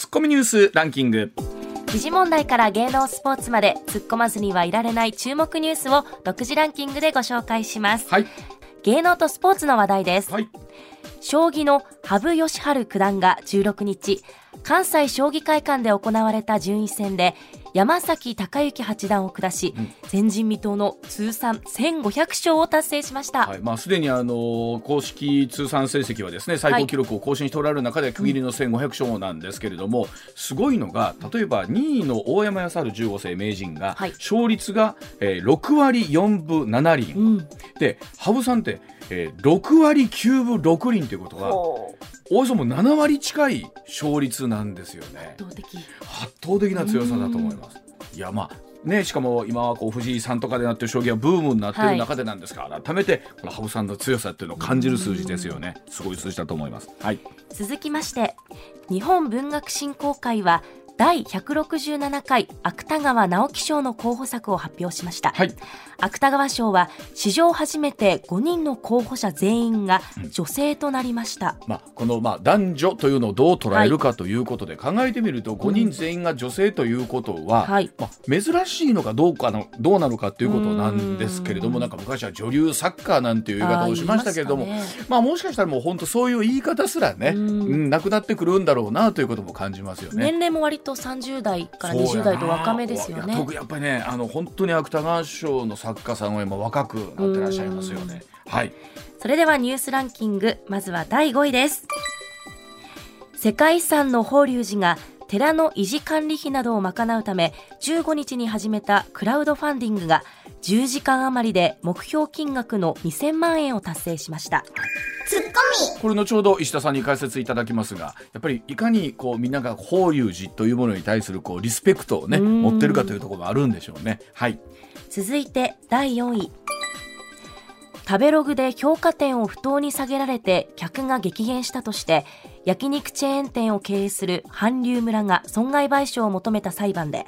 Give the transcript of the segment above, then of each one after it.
ツッコミニュースランキング。時事問題から芸能スポーツまで突っ込まずにはいられない注目ニュースを独自ランキングでご紹介します、はい。芸能とスポーツの話題です、はい。将棋の羽生善治九段が16日関西将棋会館で行われた順位戦で山崎隆之八段を下し、前人未到の通算1500勝を達成しました、はい。まあ、すでにあの公式通算成績はですね最高記録を更新しておられる中で区切りの1500勝なんですけれども、すごいのが例えば2位の大山康晴15世名人が、はい。勝率が、えー、6割4分7厘、うん。で羽生さんって、えー、6割9分6厘ということはおよそもう7割近い勝率なんですよね。圧倒的圧倒的な強さだと思います。いやまあね、しかも今はこう藤井さんとかでなってる将棋はブームになってる中でなんですが、改めてこの羽生さんの強さっていうのを感じる数字ですよね。すごい数字だと思います。はい。続きまして日本文学振興会は第167回芥川直木賞の候補作を発表しました、はい。芥川賞は史上初めて5人の候補者全員が女性となりました、まあ、このまあ男女というのをどう捉えるかということで考えてみると5人全員が女性ということは、はい。まあ、珍しいのかどうかのどうなのかということなんですけれどもなんか昔は女流サッカーなんていう言い方をしましたけれどもまね。まあ、もしかしたらもう本当そういう言い方すらね、うん、なくなってくるんだろうなということも感じますよね。年齢も割と30代から20代と若めですよね。特にやっぱりねあの本当に芥川賞の作家さんは今若くなってらっしゃいますよね。はい。それではニュースランキングまずは第5位です。世界遺産の法隆寺が寺の維持管理費などを賄うため15日に始めたクラウドファンディングが10時間余りで目標金額の2000万円を達成しました。これ後ほど石田さんに解説いただきますがやっぱりいかにこうみんなが法隆寺というものに対するこうリスペクトをねうん持ってるかというところがあるんでしょうね。はい。続いて第4位。食べログで評価点を不当に下げられて客が激減したとして焼肉チェーン店を経営する韓流村が損害賠償を求めた裁判で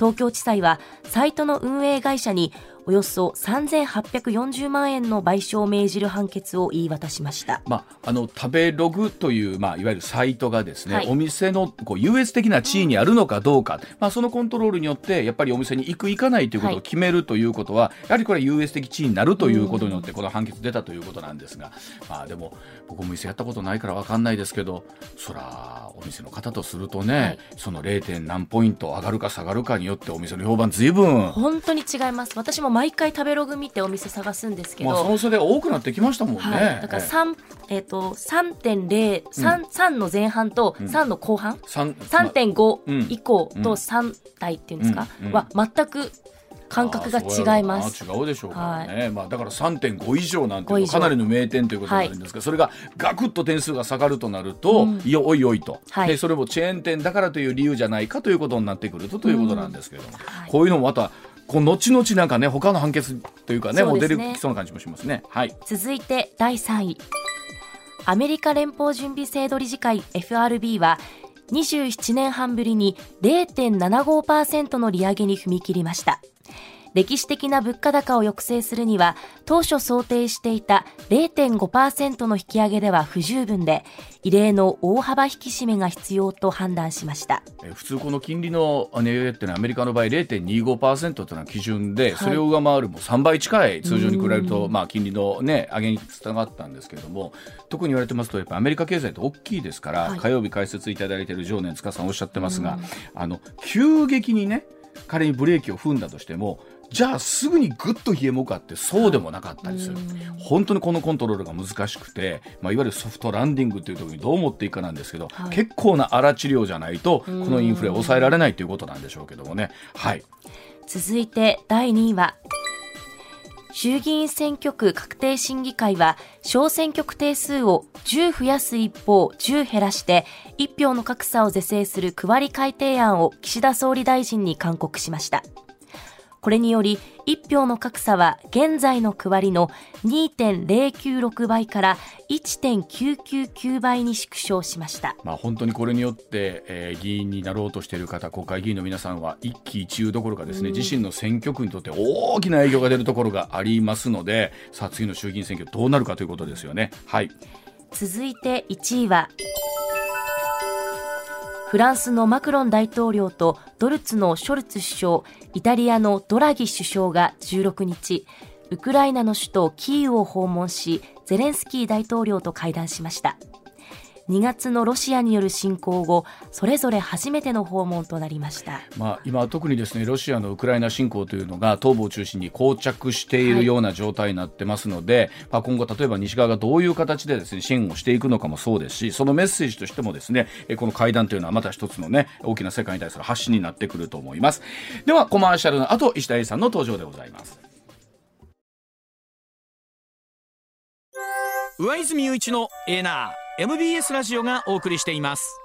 東京地裁はサイトの運営会社におよそ3840万円の賠償を命じる判決を言い渡しました。まあ、あの食べログという、まあ、いわゆるサイトがですね、はい。お店のこう優越的な地位にあるのかどうか、まあ、そのコントロールによってやっぱりお店に行く行かないということを決めるということは、やはりこれは優越的地位になるということによってこの判決出たということなんですが、まあ、でも僕お店やったことないから分かんないですけどそらお店の方とするとね、はい。その 0. 点何ポイント上がるか下がるかによってお店の評判ずいぶん、本当に違います。私も毎回食べログ見てお店探すんですけど、まあ、その世代多くなってきましたもんね。はい、だから三えっ、と3.0、三三の前半と3の後半、三3.5以降うん。と3台っていうんですか、うん。うん。は全く感覚が違います。違うでしょうからね、まあ、だから3.5以上なんていう5以上。のはかなりの名店ということになるんですが、それがガクッと点数が下がるとなると、うん。いやおいおいと、はい。でそれもチェーン店だからという理由じゃないかということになってくるとということなんですけれども、はい。こういうのもまたこう後々なんかね他の判決というかねもう出そうですね。てきそうな感じもしますね。はい。続いて第3位。アメリカ連邦準備制度理事会 FRB は27年半ぶりに0.75%の利上げに踏み切りました歴史的な物価高を抑制するには当初想定していた0.5%の引き上げでは不十分で異例の大幅引き締めが必要と判断しました。えー普通この金利の値上げっていうのはアメリカの場合0.25%というのが基準で、はい。それを上回るもう3倍近い通常に比べると、まあ、金利の、ね、上げにつながったんですけれども特に言われてますとやっぱアメリカ経済って大きいですから、はい。火曜日解説いただいている常年塚さんおっしゃってますが、あの急激にね仮にブレーキを踏んだとしてもじゃあすぐにぐっと冷えもかってそうでもなかったりする、本当にこのコントロールが難しくて、まあ、いわゆるソフトランディングというところにどう持っていくかなんですけど、はい。結構な荒治療じゃないとこのインフレを抑えられないということなんでしょうけどもね。はい。続いて第2位は衆議院選挙区確定審議会は小選挙区定数を10増やす一方10減らして1票の格差を是正する区割り改定案を岸田総理大臣に勧告しましたこれにより1票の格差は現在の区割りの2.096倍から1.999倍に縮小しました。まあ、本当にこれによって、えー議員になろうとしている方国会議員の皆さんは一喜一憂どころかですね、自身の選挙区にとって大きな影響が出るところがありますのでさあ次の衆議院選挙どうなるかということですよね。はい。続いて1位はフランスのマクロン大統領とドルツのショルツ首相、イタリアのドラギ首相が16日、ウクライナの首都キーウを訪問し、ゼレンスキー大統領と会談しました。2月のロシアによる侵攻後、それぞれ初めての訪問となりました。まあ、今、特にですねロシアのウクライナ侵攻というのが東部を中心に膠着しているような状態になってますので、はい、まあ、今後、例えば西側がどういう形でですね支援をしていくのかもそうですし、そのメッセージとしてもですねこの会談というのはまた一つのね大きな世界に対する発信になってくると思います。では、コマーシャルの後石田英さんの登場でございます。上泉雄一のエナー MBS ラジオがお送りしています。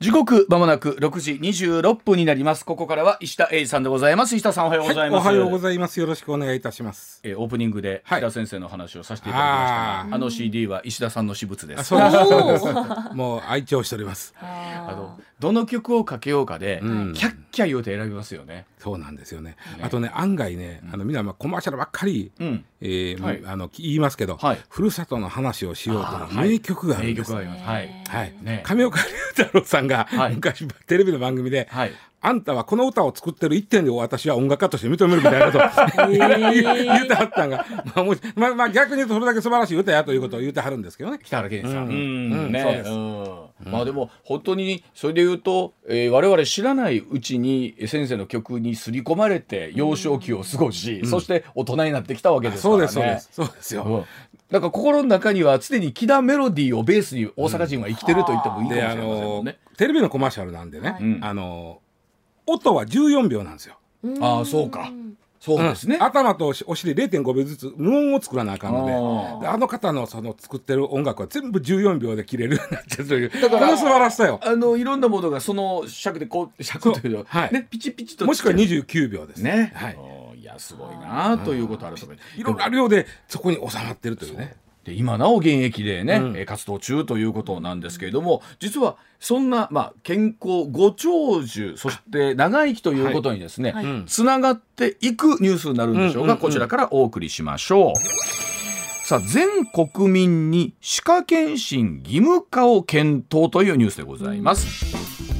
時刻まもなく6時26分になります。ここからは石田英二さんでございます。石田さんおはようございます、はい、おはようございます。よろしくお願いいたします。えー、オープニングで石田先生の話をさせていただきましたが、はい、あの CD は石田さんの私物です。そうです。もう愛聴しております。あのどの曲をかけようかで、うん、キャッキャ言うて選びますよね。そうなんですよね、ね、あとね案外ね、あのみんなまあコマーシャルばっかり、うん、えーはい、あの言いますけど、はい、ふるさとの話をしようと名曲があるんです、はい、はい、はい。ね、亀岡龍太郎さんが昔、テレビの番組で、はい、あんたはこの歌を作ってる一点で私は音楽家として認めるみたいなこと言うてはったんが、まあ、もまあ、まあ逆に言うとそれだけ素晴らしい歌やということを言うてはるんですけどね。北原健さん、うんうん、ね、そうです、うん、まあでも本当にそれで言うと、えー、我々知らないうちに先生の曲に刷り込まれて幼少期を過ごし、そして大人になってきたわけですからね。そうですそうです。よ、なん。か心の中には常に木田メロディーをベースに大阪人は生きてると言ってもいいかもしれませんもんね、テレビのコマーシャルなんでね、はい、あの音は14秒なんですよ。ああそうか。そうですね、うん、頭とお尻0.5秒ずつ無音を作らなあかんので。あの方のその作ってる音楽は全部14秒で切れるようになっちゃうという。だからこの素晴らしさよ。あのいろんなものがその尺でこう尺というはい、ねピチピチと。もしくは29秒です。ね。はい。いやすごいなということあるといろいろあるようでそこに収まってるというねで今なお現役でね、うん、活動中ということなんですけれども実はそんな、まあ、健康ご長寿そして長生きということにですね、はいはい、つながっていくニュースになるんでしょうが、こちらからお送りしましょう。さあ全国民に歯科検診義務化を検討というニュースでございます。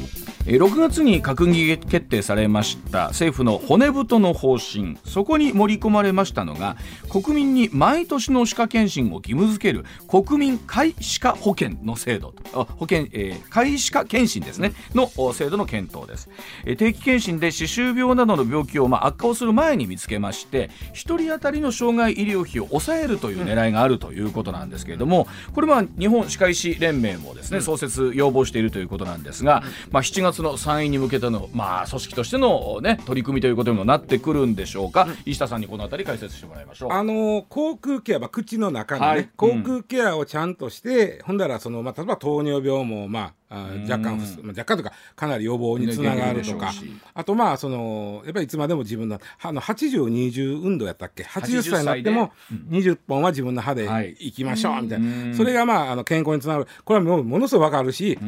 6月に閣議決定されました政府の骨太の方針。そこに盛り込まれましたのが国民に毎年の歯科検診を義務付ける国民皆歯科保険の制度保険、えー、皆歯科検診ですね。の制度の検討です、定期検診で歯周病などの病気を、まあ、悪化をする前に見つけまして1人当たりの障害医療費を抑えるという狙いがあるということなんですけれどもこれは日本歯科医師連盟もですね創設要望しているということなんですが、まあ、7月の参院に向けての、まあ、組織としての、ね、取り組みということにもなってくるんでしょうか、うん、石田さんにこのあたり解説してもらいましょう。あの口腔ケア、まあ、口の中のね、はい、口腔ケアをちゃんとして、うん、ほんだらその、まあ、例えば糖尿病も、まあ、あ若干、若干というかかなり予防につながるとか、あとまあそのやっぱりいつまでも自分のあの8020運動やったっけ？80歳になっても20本は自分の歯でい。きましょうみたいな、それがまああの健康につながる。これはもうものすごく分かるし、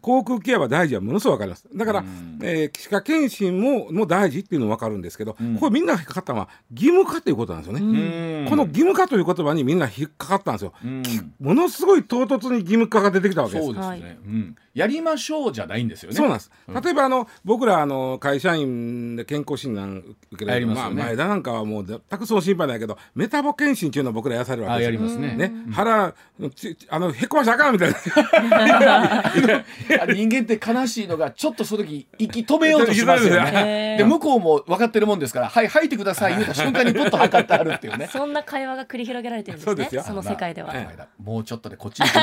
口腔ケアは大事はものすごく分かります。だから、えー、歯科検診もも大事っていうの分かるんですけど、これみんな引っかかったのは義務化ということなんですよね、この義務化という言葉にみんな引っかかったんですよ、ものすごい唐突に義務化が出てきたわけです。そうですね、うんやりましょうじゃないんですよね。そうなんです。例えばあの僕らあの会社員で健康診断受ける、まあ前田なんかはもう全くそう心配ないけどメタボ検診っていうのを僕らやされるわけですやりますね。ね腹あのへこましあかんみたいな。人間って悲しいのがちょっとその時息止めようとしますよね。で向こうも分かってるもんですからはい吐いてください言うた瞬間にポッと測ってあるっていうね。そんな会話が繰り広げられてるんですね。その世界では。もうちょっとでこっちにま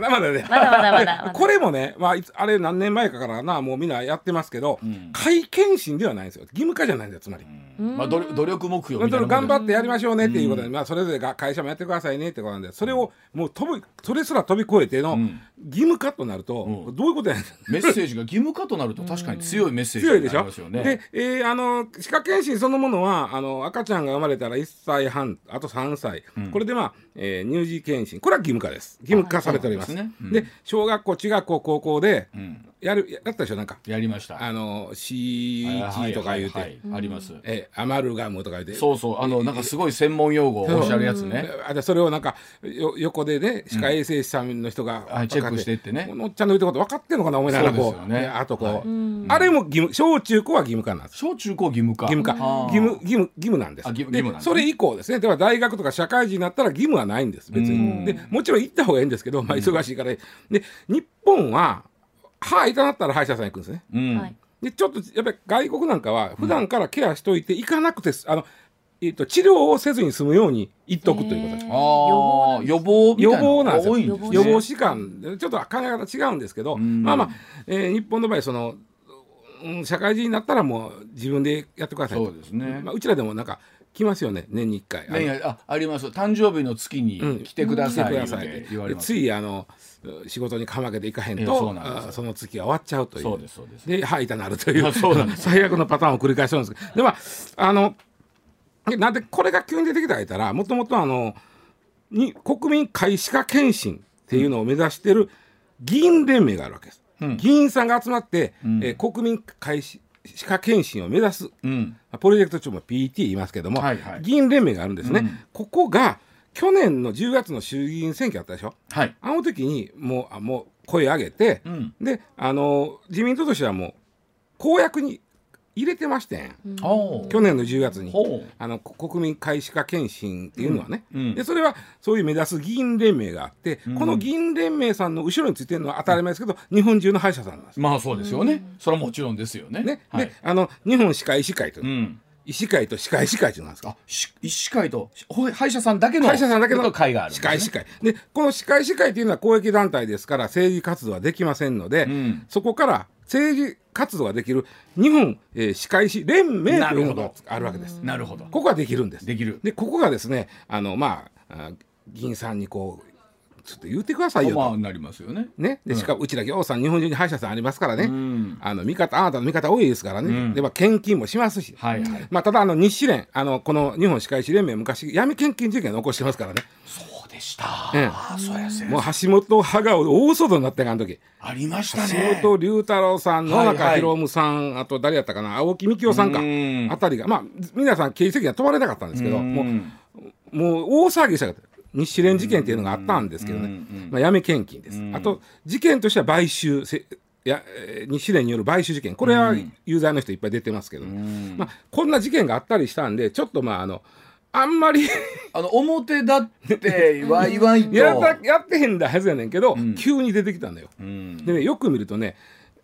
だまだね。まだまだまだ。これもね、まあ、あれ何年前かからなもうみんなやってますけど、うん、会検診ではないんですよ。義務化じゃないんですよつまり。まあ、努力目標みたいな頑張ってやりましょうねっていうことで、まあ、それぞれが会社もやってくださいねってことなんでそれをもう飛ぶそれすら飛び越えての義務化となると、どういうことやメッセージが義務化となると確かに強いメッセージになりますよね。で、えー、あの歯科検診そのものはあの赤ちゃんが生まれたら1歳半あと3歳、うん、これでまあ、えー、乳児検診。これは義務化です。義務化されております。で、ね。うん、小学校中学校高校で、うんやるやったでしょなんか。やりました。あの CG とか言うて、はいはいはい。あります。えアマルガムとか言って。そうそう。あのなんかすごい専門用語をおっしゃるやつね。あでそれをなんかよ横でね歯科衛生士さんの人が、はいチェックしてってね。このおっちゃんの言うてこと分かってんのかな思いながらこう。ねであとこう、はい。あれも義務小中高は義務化なんです。小中高義務化義務化義務義務義務なんです。あ義務なんね。それ以降ですね。では大学とか社会人になったら義務はないんです。別に。でもちろん行った方がいいんですけど、まあ、忙しいから、で日本は歯痛なったら歯医者さん行くんですね。うん。はい。でちょっとやっぱり外国なんかは普段からケアしといて行かなくてすあの、えっと治療をせずに済むように言っとくということです予防みたい予防なんですよ。予防士官ちょっと考え方違うんですけど、ん。まあまあ、えー日本の場合その、うん、社会人になったらもう自分でやってくださいと。そうですね。まあ、うちらでもなんか来ますよね年に1回。あああります。誕生日の月に来てください来てください。って言われます。でついあの仕事にかまけていかへんと。そんその月が終わっちゃうという。そうですそうです。で歯痛なるという。最悪のパターンを繰り返してるんですけど。でまああのでなんでこれが急に出てきたか言ったらもともとあのに国民皆歯科検診っていうのを目指してる議員連盟があるわけです、うん。議員さんが集まって、ん。えー国民皆歯科検診を目指すうん。プロジェクト中も PT 言いますけども、はいはい。議員連盟があるんですね、うん。ここが去年の10月の衆議院選挙あったでしょ？はい。あの時にもうあもう声上げて、うん。であの自民党としてはもう公約に入れてましてん、お去年の10月に。あのこ国民皆歯科検診っていうのはね、うん。うん。でそれはそういう目指す議員連盟があって、この議員連盟さんの後ろについてるのは当たり前ですけど、日本中の歯医者さんなんです。まあそうですよね。それはもちろんですよね。ね。はい。であの日本歯科医師会と医師会と歯科医師会というのなんですか？医師会とほ歯医者さんだけの歯医者さんだけの会があるね。歯科医師会。でこの歯科医師会というのは公益団体ですから政治活動はできませんので、ん。そこから政治活動ができる日本、えー歯科医師連盟というのがあるわけです。なるほど。ここができるんです。できる。でここがですねあのまああ議員さんにこうちょっと言ってくださいよと。まあなりますよね。ね、でしかもうちらぎょうさん日本中に歯医者さんありますからね、ん。あの味方あなたの味方多いですからね、うん。でまあ献金もしますし、はいはい。まあ、ただあの日歯連あのこの日本歯科医師連盟昔闇献金事件を起こしてますからね。そうでした。もう橋本派が大騒動になってんあの時。ありました橋ね本龍太郎さん野中宏さん、あと誰やったかな？青木幹雄さんか。うん。あたりが。まあ皆さん刑事責任は問われなかったんですけどもううん。もう大騒ぎしたかった日歯連事件っていうのがあったんですけどね、まあ、闇献金です、うん。あと事件としては買収日歯連による買収事件。これはうん。有罪の人いっぱい出てますけど、ん。まあ、こんな事件があったりしたんでちょっとまああのあんまりあの表だっては言わんとややってへんだはずやねんけど、ん急に出てきたんだよ。うんでねよく見るとね、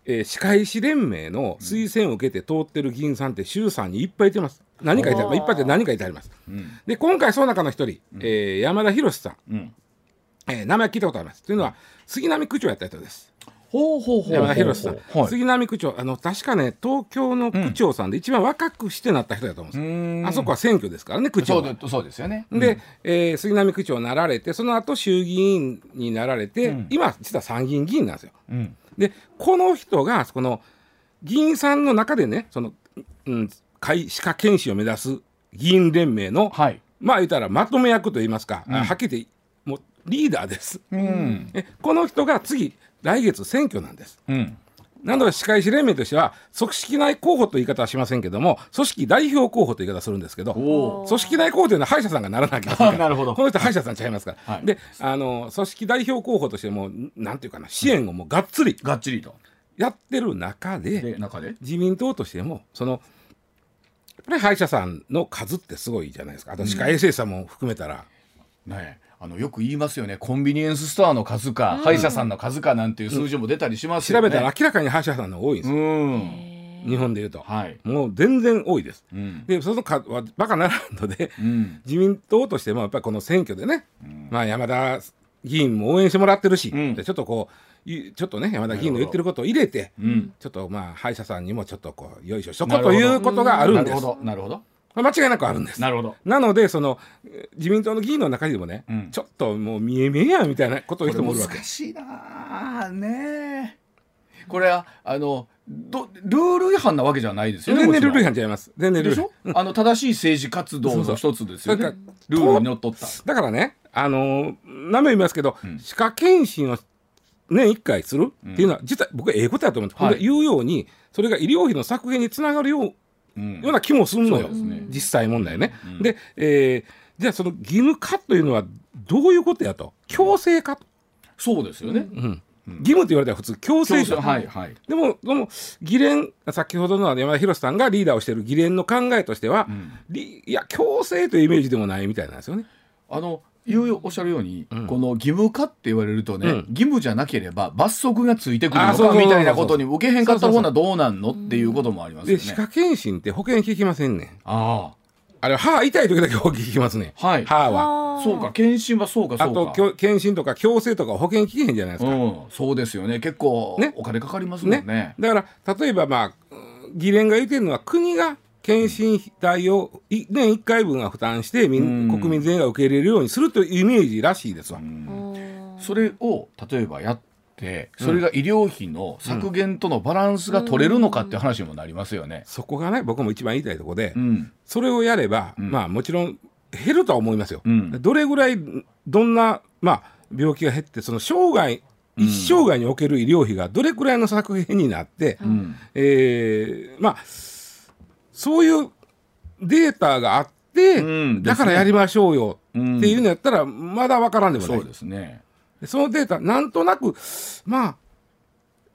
えー歯科医師連盟の推薦を受けて通ってる議員さんって衆参にいっぱいいてます。何かいていっぱいいて何かいてあります。うんで今回その中の一人、えー山田博さんえー名前聞いたことあります。というのは杉並区長やった人です。ほうほうほう山田博さん、はい。杉並区長あの確かね東京の区長さんで一番若くしてなった人だと思うんです。うん。あそこは選挙ですからね区長は。そうでそうですよね。で、えー杉並区長になられてその後衆議院になられて、うん。今実は参議院議員なんですよ。うん。でこの人がこの議員さんの中でねその、うん、会歯科検診を目指す議員連盟の、はい。まあ言ったらまとめ役といいますか、はっきり言ってもうリーダーです。うん。えこの人が次来月選挙なんです。うん。なので歯科医師連盟としては組織内候補という言い方はしませんけども組織代表候補という言い方するんですけどお組織内候補というのは歯医者さんがならなきゃいけない るほど。この人歯医者さんちゃいますから、はい。であの組織代表候補としてもうなんていうかな支援をもうがっつりがっちりと。やってる中でで中で？自民党としてもそのやっぱり歯医者さんの数ってすごいじゃないですか。あと歯科衛生士さんも含めたら、ねあのよく言いますよね。コンビニエンスストアの数か、歯医者さんの数かなんていう数字も出たりしますよね、調べたら明らかに歯医者さんの多いんです。うよ、ん日本でいうと、はい。もう全然多いです。うん。でその数はバカならんので、うん。自民党としてもやっぱりこの選挙でね、まあ、山田議員も応援してもらってるし、うん。でちょっとこういちょっとね山田議員の言ってることを入れて、うん。ちょっとまあ歯医者さんにもちょっとこうよいしょしとこということがあるんです。なるほど。なるほど。まあ間違いなくあるんです。なるほど。なのでそのえー自民党の議員の中にもね、うん。ちょっともう見え見えやみたいなことを言う人もおるわけ。難。しいなあねえ。これはあのどルール違反なわけじゃないですよね全然ルール違も反ちゃいます。全然ルール。違反でしょ、あの正しい政治活動の一つですよね。そうそうルールにのっとった。だからね、あのー、何も言いますけど、歯科検診を年1回するっていうのは、実は僕はええことだと思うんです、はい。言うようにそれが医療費の削減につながるよう,、うんような気もするのよ、そうですね。実際問題ね。で、えーじゃあその義務化というのはどういうことやと？強制化と、そうですよね。うん。義務って言われたら普通強制化はいはい。でも、でも、議連、先ほどの山田博さんがリーダーをしている議連の考えとしては、りいや、強制というイメージでもないみたいなんですよね。あの言うおっしゃるように、んこの義務化って言われるとね、うん義務じゃなければ罰則がついてくるのかみたいなことに受けへんかった方がどうなんのっていうこともありますよで、ね。歯科検診って保険効きませんねん。ああれ、歯痛い時だけ効きますね。はい歯は。あ、そうか検診はそうかあと、そうか。きょ検診とか矯正とか保険効きへんじゃないですか。うん、そうですよね結構ねお金かかりますもんねね。だから、例えば、まあ、うん議連が言ってるのは、国が検診代をい年1回分は負担して、国民全員が受け入れるようにするというイメージらしいですわ。それを例えばやってそれが医療費の削減とのバランスが取れるのかっていう話にもなりますよね。そこがね、僕も一番言いたいところで、うん。それをやれば、ん。まあもちろん減るとは思いますよ。うん。どれぐらいどんな、まあ、病気が減ってその生涯一生涯における医療費がどれくらいの削減になって、うん。えーまあそういうデータがあって、うんだからやりましょうようんっていうのやったらまだわからんでもない。そうですね。でそのデータなんとなくまあ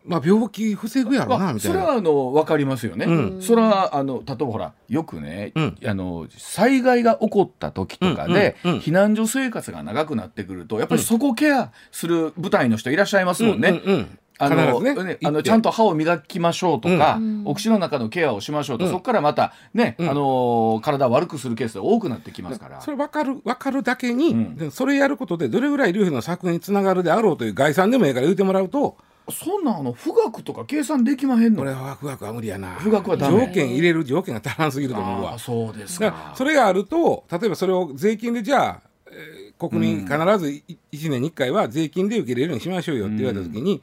まあ病気防ぐやろなまあ、それみたいな。はあの分かりますよね。うんそれはあの例えばほらよくね、うんあの災害が起こった時とかで、うんうんうん避難所生活が長くなってくるとやっぱりそこケアする部隊の人いらっしゃいますもんね。うんうんうんあの必ずねねあのちゃんと歯を磨きましょうとか、うん。お口の中のケアをしましょうと、うん。そこからまたね、うん。あの体を悪くするケースが多くなってきますから。それ分かる分かるだけに、うん。でそれやることでどれぐらい医療費の削減につながるであろうという概算でもいいから言うてもらうと。そんなんあの富額とか計算できまへんの。これはワクワクは無理やな。富額はダメ。条件入れる条件が足らんすぎると思うわ。そうですか。それがあると例えばそれを税金でじゃあ、えー国民必ず1年に1回は税金で受け入れるようにしましょうよって言われた時に、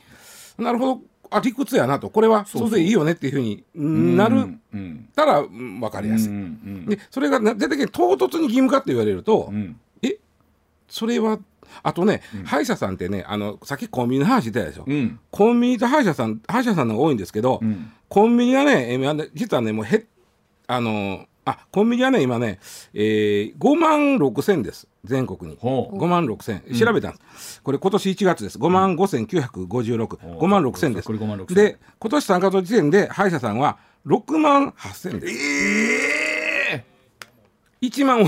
なるほど。あ理屈やなと。これはそれでいいよねっていうふうになるたらうん分かりやすい。でそれがな出てきて唐突に義務化って言われると、うん。え？それはあとね、歯医者さんってねあのさっきコンビニの話言ったでしょ、うん。コンビニと歯医者さん歯医者さんの方が多いんですけど、うん。コンビニがね今ね実はねもうへあのあコンビニはね今ね、えー、5万6千です全国に。ほう。5万6千。調べたんです、これ今年1月です。5万5千956、うん。5万6千です。これ5万6千で今年3月の時点で歯医者さんは6万8千です。え1万。多い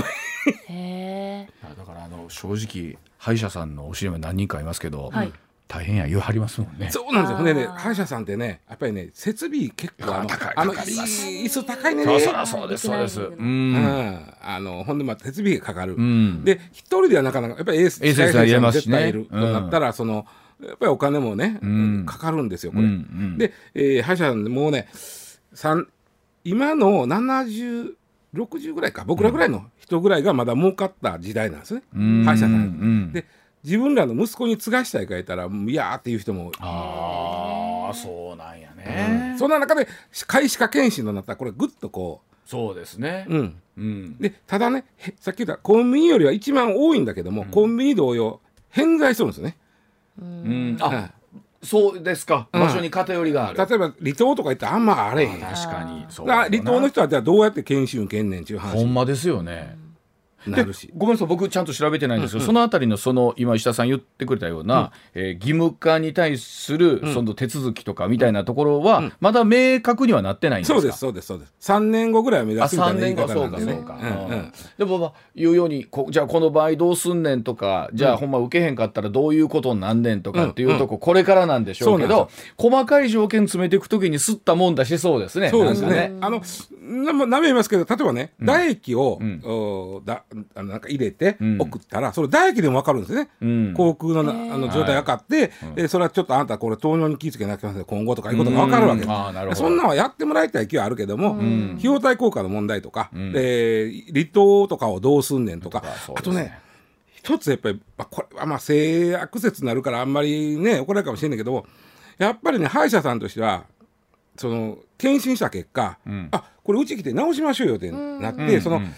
へえ。だからあの正直歯医者さんのお知り合い何人かいますけど、はい大変や言わはりますもんね。そうなんですよ。あーほんでね、歯医者さんってね、やっぱりね、設備結構あの、高いあの、椅子高いね。そうそうそうですそうです。ううんん。あの、ほんで、まあ、設備がかかる。うんで、一人ではなかなか、やっぱり衛生衛生士が入れますしね絶対いるとなったら、その、やっぱりお金もね、んかかるんですよ、こうんれ。うんで、えー歯医者さんでもうね、三今の70、60ぐらいか、僕らぐらいの人ぐらいがまだ儲かった時代なんですね。うん歯医者さん。うんで、自分らの息子に継がしたいか言ったら、いやーっていう人もああそうなんやね。そんな中で開歯科検診となったらこれぐっとこそうですねう、。うん、うん。でただねへさっき言ったコンビニよりは一番多いんだけども、コンビニ同様偏在するんですよね。うん。はあ、そうですか。うん場所に偏りがある。例えば離島とか行ったらあんまあれへん。確かに。そうら離島の人はじゃあどうやって検診受けんねんっていうほ話にんまですよね。なるし。ごめんなさい僕ちゃんと調べてないんですけど、そのあたりのその今石田さん言ってくれたような、えー義務化に対するその手続きとかみたいなところは、まだ明確にはなってないんですか。そうですそうですそうです。3年後ぐらいを目指あ3すみたいな言い方なんでね。かそうか、うんうん。うん。でもまあ言うようにこじゃあこの場合どうすんねんとかじゃあほんま受けへんかったらどういうことになんねんとかっていうとこ、これからなんでしょうけど細かい条件詰めていくときにすったもんだしそうですねそうですなんかね。あの、なまなめますけど、例えばね、唾液を、ん。おだあのなんか入れてうん。送ったら、それ唾液でも分かるんですね。うん。口腔のなあの状態分かって、えそれはちょっとあなたこれ糖尿に気をつけなきゃいけません。今後とかいうことが分かるわけ。うん。あーなるほど。そんなんはやってもらいたい気はあるけども、ん。費用対効果の問題とか、ん。えー離島とかをどうすんねんとか、あとね一つやっぱり、まあ、これはまあ性悪説になるからあんまりね怒られるかもしれないけどやっぱりね歯医者さんとしてはその検診した結果、ん。あこれうち来て直しましょうよってなって、うん。その、うん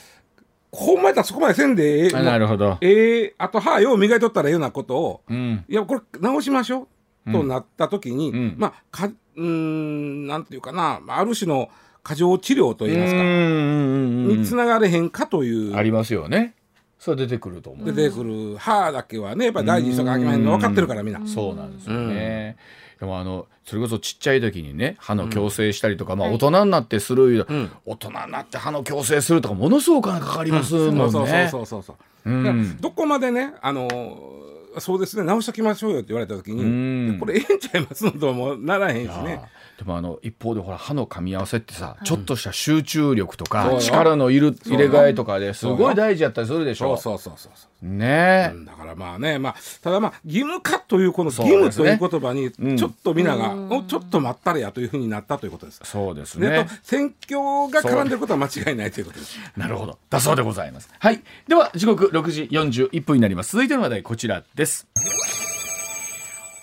ほんまやったらそこまでせんでええ。あなるほど、ええ。あと歯よう磨いとったらええようなことをうん。いやこれ直しましょう。となった時に、うん。まあかうーんなんていうかなまあある種の過剰治療といいますか、につながれへんかという。ありますよねそれ出てくると思う、出てくる。歯だけはねやっぱり大事にしとかあきまへんの分かってるからみんな。そうなんですよね、でもあのそれこそちっちゃい時にね歯の矯正したりとか、まあ大人になってする、ん。大人になって歯の矯正するとかものすごくお金かかりますもんね、そうそうそうそうそう、う。ん。どこまでねあのーそうですね直しときましょうよって言われた時に、うん。これええんちゃいますのともならへんしねでもあの一方でほら歯の噛み合わせってさ、ちょっとした集中力とか力の入れ替えとかですごい大事やったりするでしょ？そうそうそうそうそう。ね。うんだからまあねまあただまあ義務化というこの義務という言葉にうん。ちょっと皆が、おちょっと待ったれやというふうになったということです。そうですでねと選挙が絡んでることは間違いないということです。なるほど。だそうでございます。はい。では時刻6時41分になります。続いての話題こちらです。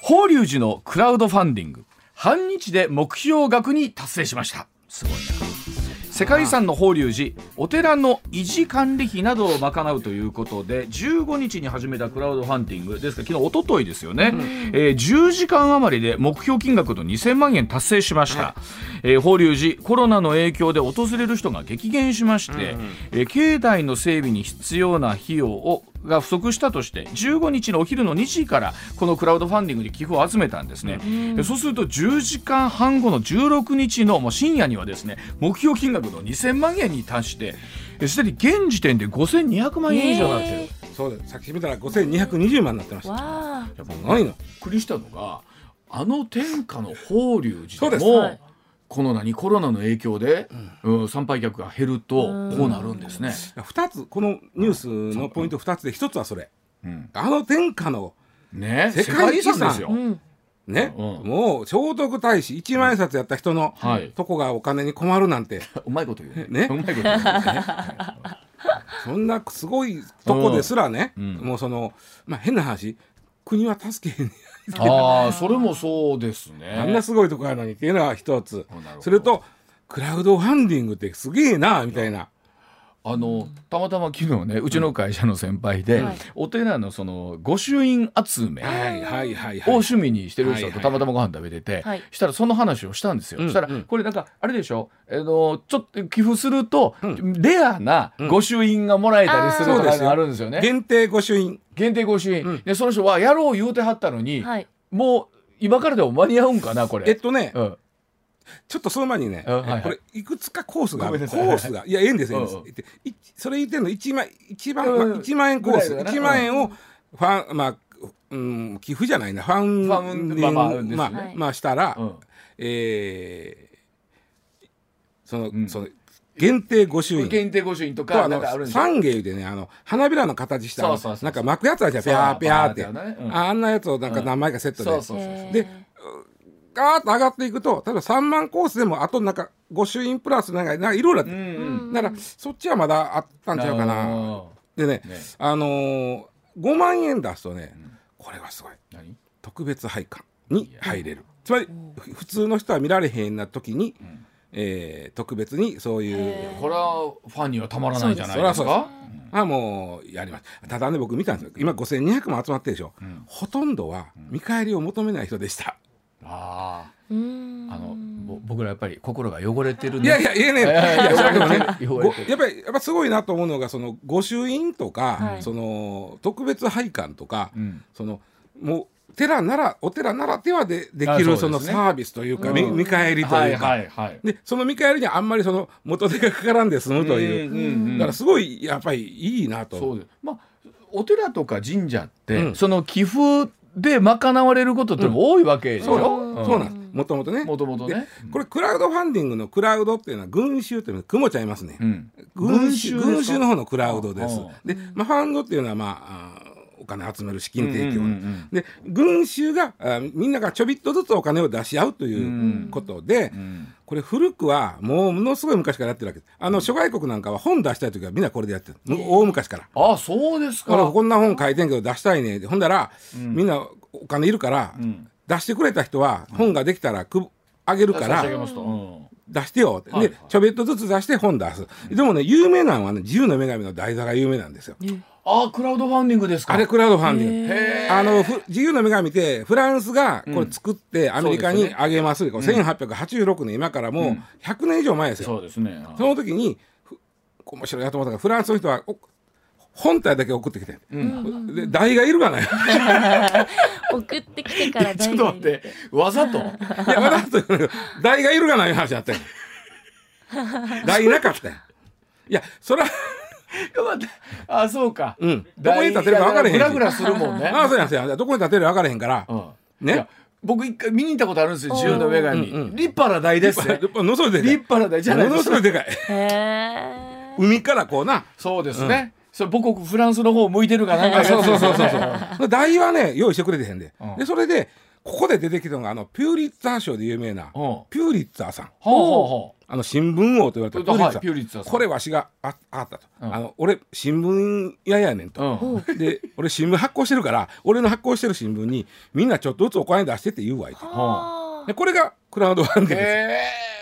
法隆寺のクラウドファンディング半日で目標額に達成しました。すごいな。世界遺産の法隆寺お寺の維持管理費などを賄うということで15日に始めたクラウドファンディング。ですから昨日一昨日ですよね、えー10時間余りで目標金額の2000万円達成しました、えー法隆寺コロナの影響で訪れる人が激減しまして、えー境内の整備に必要な費用をが不足したとして15日のお昼の2時からこのクラウドファンディングに寄付を集めたんですね、でそうすると10時間半後の16日のもう深夜にはですね目標金額の2000万円に達してえすでに現時点で5200万円以上になってる、えそうですさっき見たら5220万になってました。やっぱすごいの。びっくりしたのがあの天下の法隆そうです。寺でも、はいこの何？コロナの影響で、うん。参拝客が減るとこうなるんですね。2つこのニュースのポイント2つで1つはそれ。うん。あの天下のね。世界遺産ですよ。うん。ね、うんもう聖徳太子1万円札やった人のはい。とこがお金に困るなんて、うまいこと言うね。うまいこと言うね。そんなすごいとこですらね、うん。もうその、まあ、変な話国は助けへんねああそれもそうですね。んあんなすごいとこやのにっていうのは一つ。それとクラウドファンディングってすげえなみたいな、あのたまたま昨日ねうちの会社の先輩で、はい。お寺のその御朱印集め。はい。はいはいをはい。趣味にしてる人とたまたまご飯食べてて、はい。したらその話をしたんですよ、うん。そしたらうん。これなんかあれでしょ、えのちょっと寄付すると、レアな御朱印がもらえたりするとかがあるんですよね、限定御朱印。限定御朱印、うん。でその人はやろう言うてはったのに、はい。もう今からでも間に合うんかなこれ。えっとね、うんちょっとその前にね、うんはいはい。これいくつかコースがある。コースがいやええんですよ、ええんです。うんうん。でいそれ言ってんの一万一番、うんまあ、1万円コース。ぐらいだな。1万円をファンまあうん寄付じゃないな。ファンファンディングまあまあね。まあはい。まあしたら、うん。えーその、うん。その限定御朱印。限定御朱印ととあのかなんかあるんですよ。三芸でねあの花びらの形したなんか巻くやつあるじゃん。ピャーピャーって。ああん。なやつをなんか何枚かセットで、そうそうそうへー。でガーッと上がっていくと例えば3万コースでもあとなんか御朱印プラスなんかなんかいろいろだからそっちはまだあったんちゃうかな。あでねね。あのー、5万円出すとね、これはすごい。特別拝観に入れる。つまりふ普通の人は見られへんな時に、えー特別にそういうこれはファンにはたまらないんじゃないですか？あもうやります。ただね僕見たんですよ。今5200万集まってるでしょ、ほとんどは見返りを求めない人でした、あああのぼ僕らやっぱり心が汚れてるね。いやいやいやねやっぱりやっぱすごいなと思うのがその御朱印とか、はいその特別拝観とか、うんそのもう寺ならお寺ならではでできあるそのサービスというか、みうん見返りとはいいうか、でその見返りにあんまりその元手がかからんで済むという、うんうんうんだからすごいやっぱりいいなとまあお寺とか神社って、うんその寄付で賄われることって多いわけでしょ、そうよ、ん。そうなんです。もともとね。もともとね。でこれクラウドファンディングのクラウドっていうのは群衆というのは雲ちゃいます。ね、うん。群衆群衆の方のクラウドです。で、まあ、ファンドっていうのは、まあ、お金集める資金提供、うんうんうんで群衆があみんながちょびっとずつお金を出し合うということで、うん。これ古くはもうものすごい昔からやってるわけです。あの諸外国なんかは本出したい時はみんなこれでやってる、む大昔から。あそうですか。こんな本書いてんけど出したいね。ってほんだら、みんなお金いるから、ん。出してくれた人は本ができたらくあげるから、出してよって、はいでちょびっとずつ出して本出す、でもね有名なのはね自由の女神の台座が有名なんですよ。ああクラウドファンディングですか。あれクラウドファンディング。へあのふ自由の女神ってフランスがこれ作ってアメリカにあげますこれ1886年今からもう100年以上前ですよ、そうですね。その時にふ面白いなと思ったのがフランスの人はお本体だけ送ってきて、で台がいるがない。い 送ってきてからちょっと待ってわざと？やわざと言うけど台がいるがない話だったよ。台なかったよ。いやそれは あそうか。うん。どこに立てるか分からへんし。グラグラするもんね。ああそうやそうやどこに立てるか分からへんから、うん。ね。僕一回見に行ったことあるんですよ自由の女神うんうん。立派な台です。のすごいでかい。立派な台じゃないものすごいでかい。へえ海からこうな。そうですね。それ母国フランスの方向いてるかなんかあそうそうそうそうそう。台はね用意してくれてへんで、うん。でそれでここで出てきたのがあのピューリッツァー賞で有名なうん。ピューリッツァーさん。ほうほうほあの新聞王と言われたピューリッツァー,、はいピューリッツァーさん。これわしがああったと、うん。あの俺新聞屋やねんと、ううん。で俺新聞発行してるから俺の発行してる新聞にみんなちょっとずつお金出してって言うわいとはでこれがクラウドファンディングです。へえ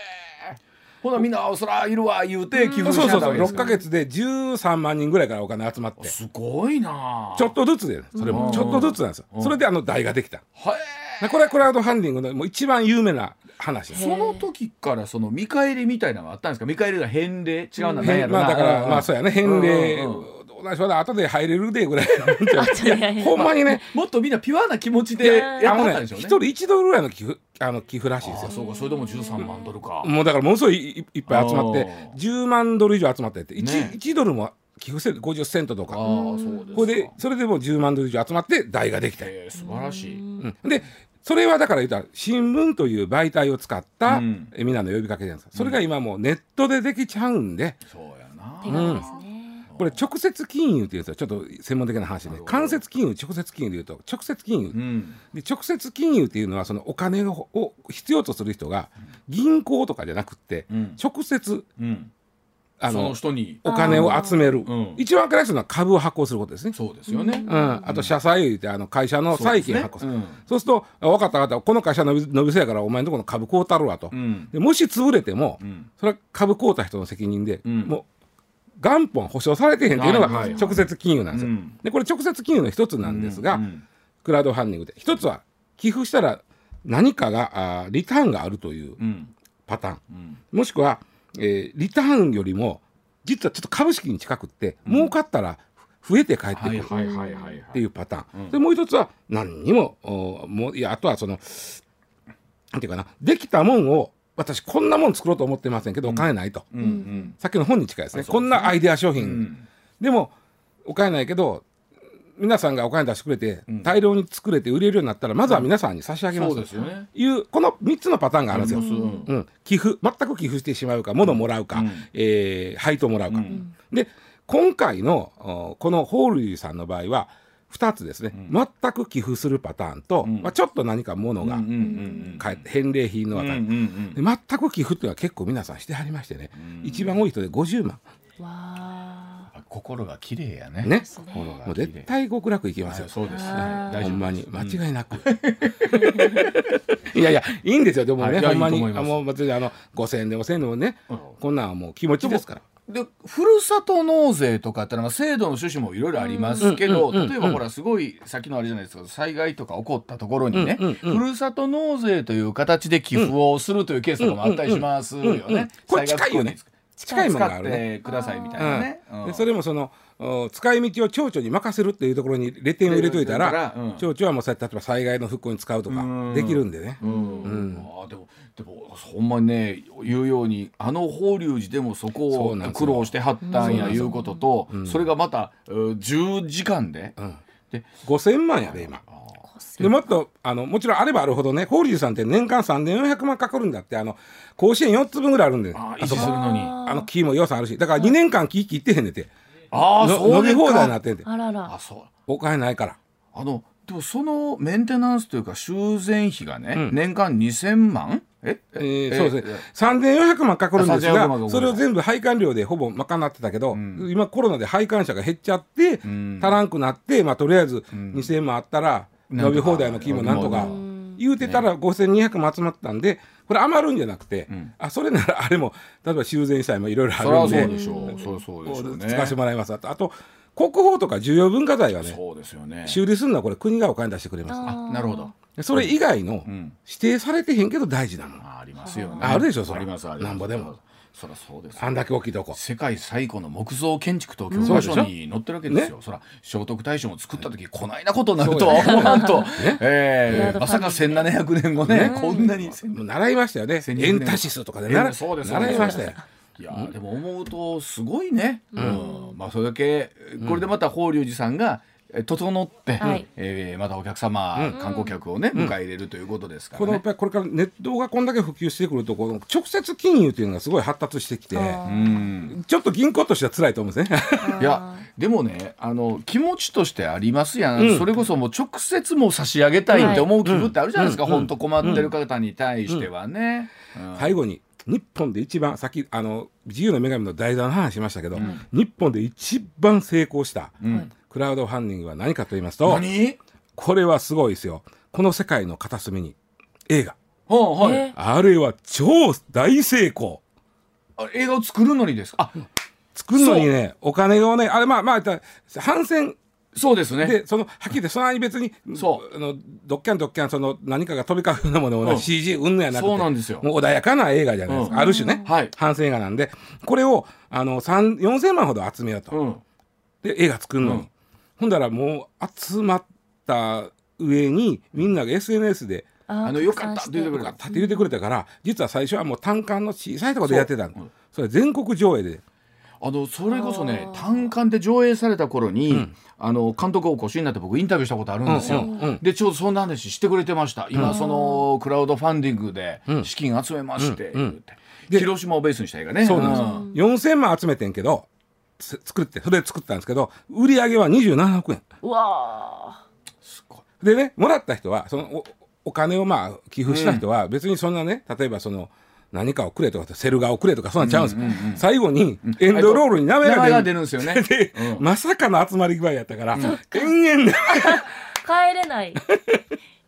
ほなみんなそらいるわ言うて寄付しそうそうそう6ちゃったわけですかか月で13万人ぐらいからお金集まって。すごいなちょっとずつでそれうん。もちょっとずつなんですよ。うん。それであの台ができた。はいでこれはクラウドファンディングのもう一番有名な話。その時からその見返りみたいなのがあったんですか？見返りが返礼？違うな何へやろな？んまあだからまあそうやね。返礼。うんうんどうなんでしょうね後で入れるでぐらい。ほんまにね。もっとみんなピュアな気持ちでやったんでしょうね。一人一ドルぐらいの寄付あの寄付らしいですよ。あそうかそれでも13万ドルか。もうだからものすごいいいっぱい集まってあー。10万ドル以上集まってって 1,、ね。1ドルも寄付せ50セントとか。これでそれでもう10万ドル以上集まって台ができた、えー素晴らしい。うん。でそれはだから言ったら新聞という媒体を使った、うん。えみんなの呼びかけなんですそれが今もうネットでできちゃうんで。そうやな。手軽ですね。これ直接金融っていうとちょっと専門的な話で間接金融直接金融でいうと直接金融、うん。で直接金融っていうのはそのお金をを必要とする人が銀行とかじゃなくって、うん。直接うん。そあのの人に。お金を集める、うん。一番分かりやすいのは株を発行することですね。そうですよね。うん、あと社債言うてあの会社の債券発行する。そうですねそうするとあ分かった分かった。この会社伸び伸びそうやからお前のところの株買うたるわと、うん。でもし潰れても、うん。それは株買うた人の責任で、うん。もう元本保証されてへんっていうのが直接金融なんですよ。うん。でこれ直接金融の一つなんですが、うん。クラウドファンディングで。一つは寄付したら何かがあーリターンがあるといううん。パターン、うん。もしくは、えーリターンよりも実はちょっと株式に近くって、儲かったら増えて帰ってくる、はいはいはいはいはい。っていうパターン、うん。でもう一つは何にもおもういやあとはそのなんていうかなできたもんを私こんなもん作ろうと思ってませんけどお金ないと、うんうん。さっきの本に近いですね。ね。こんなアイデア商品、うん。でもお金ないけど皆さんがお金出してくれて、うん。大量に作れて売れるようになったらまずは皆さんに差し上げます、そうですよね。いうこの3つのパターンがあるんですよ。あります。うん、寄付全く寄付してしまうか物もらうか、うん。えー配当もらうか、うん。で今回のおこのホールリーさんの場合は2つですね、全く寄付するパターンと、うん。まあ、ちょっと何か物がうんうんうん返礼品のうんう値、ん。で全く寄付っていうのは結構皆さんしてはりましてね、一番多い人で50万。わあ。あ心が綺麗やね。ね。心がもう絶対極楽いけますよ。はい、そうですね。ほんまに。間違いなく、いやいやいいんですよ。でもね、ほんまに。あもう別にあの5,000円でも1,000円でもね、うん。こんなんはもう気持ちですから。でふるさと納税とかってのは制度の趣旨もいろいろありますけど、例えばほらすごい先のあれじゃないですか災害とか起こったところにね、ふるさと納税という形で寄付をするというケースとかもあったりしますよね。これ近いよね近いものがあるね。てくださいみたいなね。それもそのお使い道を町長に任せるっていうところにレ点を入れといたら、うん。町長はもう例えば災害の復興に使うとかうんできるんでね、あーでもでもほんまにね言うようにあの法隆寺でもそこを苦労してはったんやいうことと、それがまたう10時間で、うん。で5,000万やで今。でもっとあのもちろんあればあるほどね法隆さんって年間3,400万かかるんだってあの甲子園4つ分ぐらいあるんでああそこ持するのに。あの木も予算あるし。だから2年間木切ってへんねて。ああのそうですか伸び放題になってんて。あらら。あ。そう。お金ないから。あのでもそのメンテナンスというか修繕費がね、うん。年間2000万？え？え？ーそうですね。3400万かかるんですあ3400万かかるがそれを全部配管料でほぼ賄ってたけど、ん。今コロナで配管者が減っちゃって、ん。足らんくなって、まあ、とりあえずん。2000万あったら伸び放題の木もなんとか。うん。言うてたら5200も集まったんでこれ余るんじゃなくて、ん。あそれならあれも例えば修繕祭もいろいろあるんででしょう。そうそうでしょうね使わせてもらいますあとあと国宝とか重要文化財がねそうですよね。修理するのはこれ国がお金出してくれます。あなるほど。でそれ以外のん。指定されてへんけど大事なものあありますよね。あるでしょそらありますあります。なんぼでもそりゃそうですよ。あんだけ大きいとこ。世界最古の木造建築と教科書に載ってるわけですよ。そら聖徳太子も作った時こないなことになるとは思わんと、えーまさか1700年後ねこんなに。もう習いましたよね。エンタシスとかでえ習ーそうです習いましたよ。いやーでも思うとすごいね、うん。まあそれだけこれでまた法隆寺さんがえ整って、はい。えーまたお客様、観光客をね迎え入れるということですからね。このやっ。ぱりこれからネットがこんだけ普及してくるとこの直接金融っていうのがすごい発達してきてうん。ちょっと銀行としては辛いと思うんですね。いやでもねあの気持ちとしてありますやん、それこそもう直接もう差し上げたいって思う気分ってあるじゃないですか、本当困ってる方に対してはね。うん。最後に日本で一番さっきあの自由の女神の題材の話しましたけど、日本で一番成功したんクラウドファンディングは何かと言いますと何？これはすごいですよ。この世界の片隅に映画。はあはい、え？あれは超大成功。あ映画を作るのにですか？あ作るのにねお金をねあれまあまあ反戦。そうですね。でそのはっきり言ってその間に別にそう。あのドッキャンドッキャンその何かが飛び交うようなものを、うん。CG うんのやなくてそうなんですよ。もう穏やかな映画じゃないですか、うん。ある種ね、はい。反戦映画なんでこれをあの3 4000万ほど集めようと、うん、で映画作るのに、うんほんだらもう集まった上にみんなが SNS でああのよかったって言ってくれたよかったって言ってくれたから実は最初はもう単館の小さいところでやってたのそううん。それ全国上映で。あのそれこそね単館で上映された頃に、あの監督をお越しになって僕インタビューしたことあるんですよ。うんうんうんでちょうどそんな話してくれてました。今、そのクラウドファンディングで資金集めまして、うんうん言って。広島をベースにした映画ね。そうなんですよ、4000万集めてんけどつ作ってそれで作ったんですけど売り上げは27億円。うわすごい。でねもらった人はそのおお金をまあ寄付した人は別にそんなね例えばその何かをくれとかセル画をくれとかそんなんちゃうんですよ、最後にエンドロールに名前がが出る。出るんですよね。で、うん。まさかの集まり具合やったから、延々で。ー 帰れない。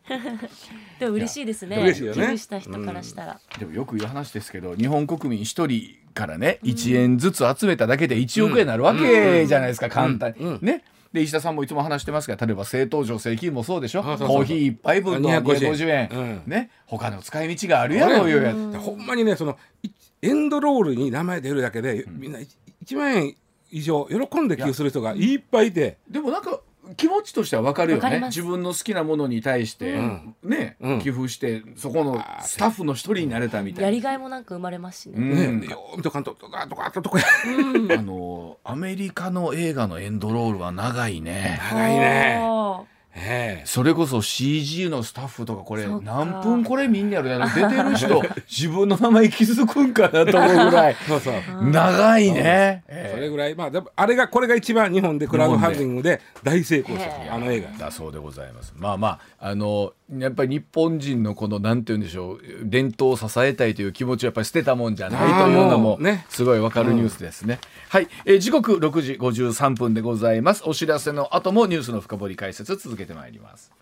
でも嬉しいですね。嬉しいよね。寄付した人からしたら、でもよく言う話ですけど日本国民一人からね1円ずつ集めただけで1億円になるわけじゃないですか簡単に。ね。で石田さんもいつも話してますが例えば政党助成金もそうでしょ？コーヒー一杯分の250 250円。うん。ね。他の使い道があるやろういうやつ。ほんまにねそのいエンドロールに名前出るだけで、みんな 1, 万円以上喜んで寄付する人がいっぱいいて。でもなんか気持ちとしては分かるよね。自分の好きなものに対して、ね、うん。寄付してそこのスタッフの一人になれたみたいな。やりがいもなんか生まれますしね、うん。ね、よー見とかんととかとかとか。あのアメリカの映画のエンドロールは長いね。長いね。あええ。それこそ CG のスタッフとかこれ何分これみんなやるやろ出てる人 自分の名前気づくんかなと思うぐらい。そうそう。長いね。それぐらい。まあでもあれがこれが一番日本でクラウドファンディングで大成功したあの映画。だそうでございます。まあまああのやっぱり日本人のこのなんて言うんでしょう伝統を支えたいという気持ちをやっぱり捨てたもんじゃないというのもすごいわかるニュースですね。はい、えー時刻6時53分でございます。お知らせの後もニュースの深掘り解説続けてまいります。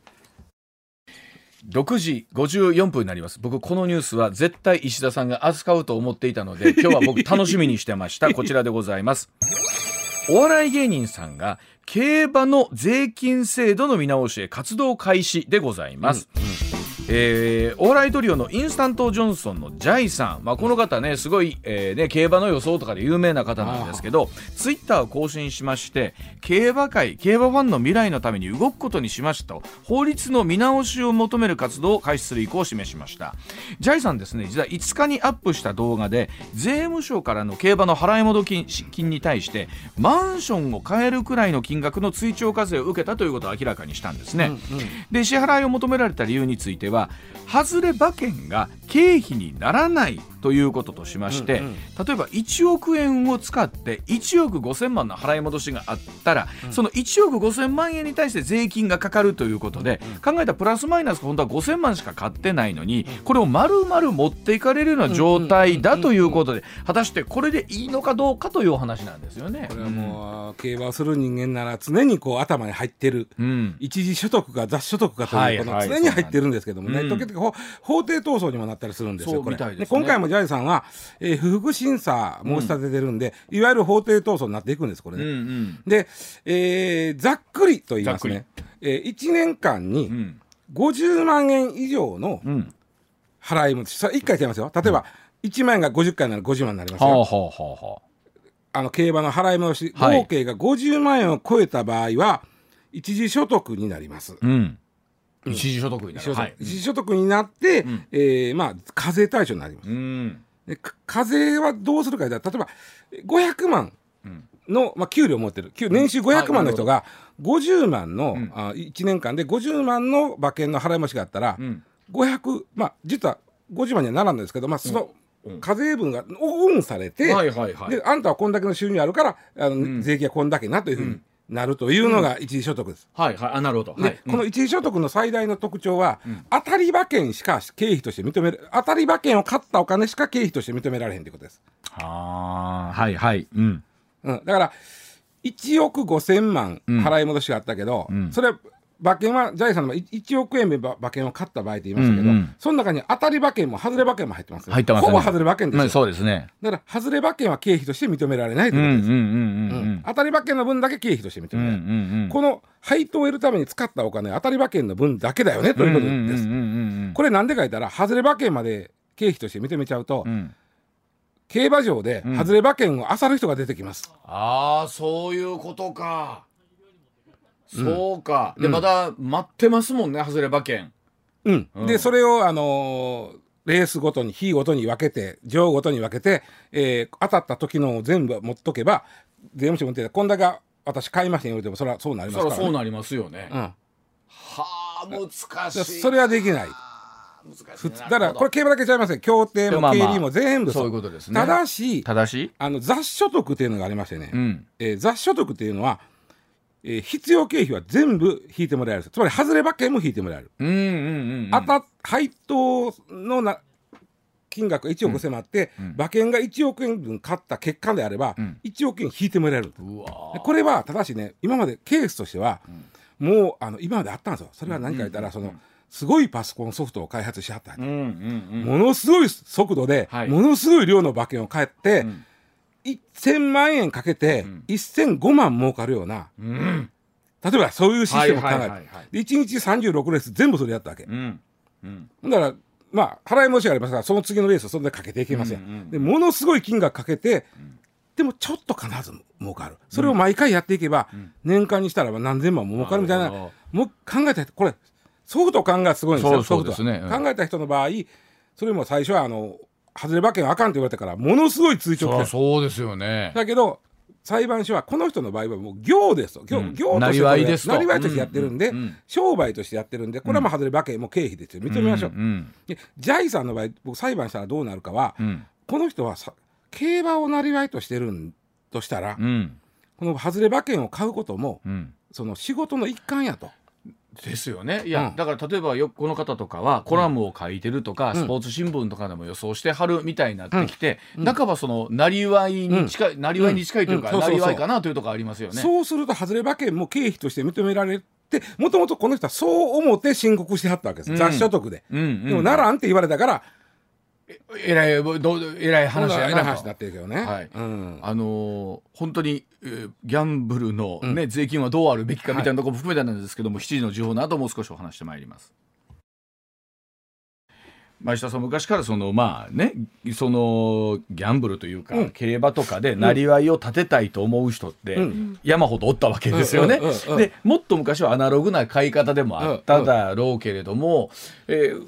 6時54分になります僕このニュースは絶対石田さんが扱うと思っていたので今日は僕楽しみにしてましたこちらでございますお笑い芸人さんが競馬の税金制度の見直しへ活動開始でございます、えーお笑いトリオのインスタントジョンソンのジャイさん、まあ、この方ねすごい、えーね、競馬の予想とかで有名な方なんですけどツイッターを更新しまして競馬界競馬ファンの未来のために動くことにしましたと法律の見直しを求める活動を開始する意向を示しました。ジャイさんですね実は5日にアップした動画で税務署からの競馬の払い戻金金に対してマンションを買えるくらいの金額の追徴課税を受けたということを明らかにしたんですね、で支払いを求められた理由については外れ馬券が経費にならないということとしまして、うんうん。例えば1億円を使って1億5000万の払い戻しがあったら、その1億5000万円に対して税金がかかるということで、考えたらプラスマイナス本当は5000万しか買ってないのにこれを丸々持っていかれるような状態だということで果たしてこれでいいのかどうかというお話なんですよね。これはもう、競馬をする人間なら常にこう頭に入ってる、うん。一時所得か雑所得かとはいいうこのはい常に入ってるんですけどもね、うん。時々ほ法廷闘争にもなったりするんですよこれ。ですね。今回もジャイさんは、えー不服審査申し立ててるんで、いわゆる法廷闘争になっていくんですこれうんうね。ん。で、えーざっくりと言いますね、えー、1年間にうん。50万円以上のうん。払い戻し、さ1回言ってますよ。例えば、1万円が50回なら50万になりますよ、はあはあの競馬の払い戻し、はい。合計が50万円を超えた場合は一時所得になります。うん一時所得になる、はい。一時所得になって、ん。えーまあ課税対象になります。うん。でか課税はどうするかというと例えば500万うん。の、まあ、給料を持ってる。給年収500万の人が50万の、ん。あ1年間で50万の馬券の払い戻しがあったら、うん。500まあ実は50万にはならないんですけど、まあ、そのうん。課税分がオンされて、はいはいはい。であんたはこんだけの収入あるからあの、ん。税金はこんだけなというふうになるというのが一時所得です。はいはい。あなるほど、ではい、この一時所得の最大の特徴は、当たり馬券しか経費として認める当たり馬券を買ったお金しか経費として認められへんということです。あーはいはい。うん。うん、だから1億5,000万うん。払い戻しがあったけど、うん。それ馬券はジャイさんの場合1億円で馬馬券を買った場合って言いましたけど、うんうん。その中に当たり馬券も外れ馬券も入ってますね入ってますね。ほぼ外れ馬券ですよ、まあそうですね。だから外れ馬券は経費として認められないとうんうんうんいうことです、うん。うん。当たり馬券の分だけ経費として認うんうんめられる、うん。この配当を得るために使ったお金は当たり馬券の分だけだよねということです、うんうんうんうんうんこれなんでか言ったら外れ馬券まで経費として認めちゃうと、うん。競馬場で外れ馬券を漁る人が出てきます、ああそういうことかそうか、でまだ待ってますもんね外れ馬券。うん。うん。でそれを、あのーレースごとに日ごとに分けて上ごとに分けて、えー当たった時のを全部持っとけば税務署も言ってこんだけ私買いましたよ言てもそれはそうなりまそすから、ね。そうなりますよね、うん、はあ難しいでそれはできない。難しい普通だからこれ競馬だけちゃいますよ。協定もまあまあ経理も全部そう。いうことですね。ただし正し？いあの雑所得っていうのがありましてね、うん。えー雑所得っていうのは、えー必要経費は全部引いてもらえるつまり外れ馬券も引いてもらえる、うんうんうんうん。当た配当のな金額が1億迫って、馬券が1億円分買った結果であれば、ん。1億円引いてもらえるこれはただしね今までケースとしては、もうあの今まであったんですよ。それは何か言ったら、そのすごいパソコンソフトを開発しはったんやうんうんうん。ものすごい速度で、はい。ものすごい量の馬券を買って、ん1000万円かけて、1005万儲かるようなうん。例えばそういうシステムを考えて、はいはいはいはい。で1日36レース全部それやったわけ、うん。うん。ほんだからまあ払い戻しがありますからその次のレースをそれでかけていけますよ、うんうんでものすごい金額かけて、でもちょっと必ず儲かる。それを毎回やっていけば、年間にしたらば何千万も儲かるみたいなもう考えたこれソフトを考えたらすごいんですよね。うん。考えた人の場合それも最初はあの外れ馬券あかんって言われたからものすごい追そ徴来そうですよね。だけど裁判所はこの人の場合はもう業ですと。業,、うん。業としてなりわいですと。なりわいとしてやってるんで、うん。うん。うん商売としてやってるんでこれはもう外れ馬券も経費ですよ。認めましょう、ん。でジャイさんの場合僕裁判したらどうなるかは、うん。この人はさ競馬をなりわいとしてるんとしたら、うん。この外れ馬券を買うこともうん。その仕事の一環やと。ですよね。いや、うん。だから例えばよこの方とかはコラムを書いてるとか、うん。スポーツ新聞とかでも予想してはるみたいになってきて、半ばそのなりわいに近い、なりわいに近いというか、なりわいかなというところありますよね。そうすると外れ馬券も経費として認められてもともとこの人はそう思って申告してはったわけです、うん。雑所得で。うん。うん、でもならんって言われたから、えらいどうえらい話やなと。えらい話になってるけどね。はい。うん。あのー本当に、えーギャンブルの、ね税金はどうあるべきかみたいなところも含めてなんですけども、7時の時報の後もう少しお話してまいります。前下さん昔からそのまあねそのギャンブルというか、うん。競馬とかでなりわいを立てたいと思う人って、うん。山ほどおったわけですよね。うんうんうんうん。でもっと昔はアナログな買い方でもあっただろうけれども、えー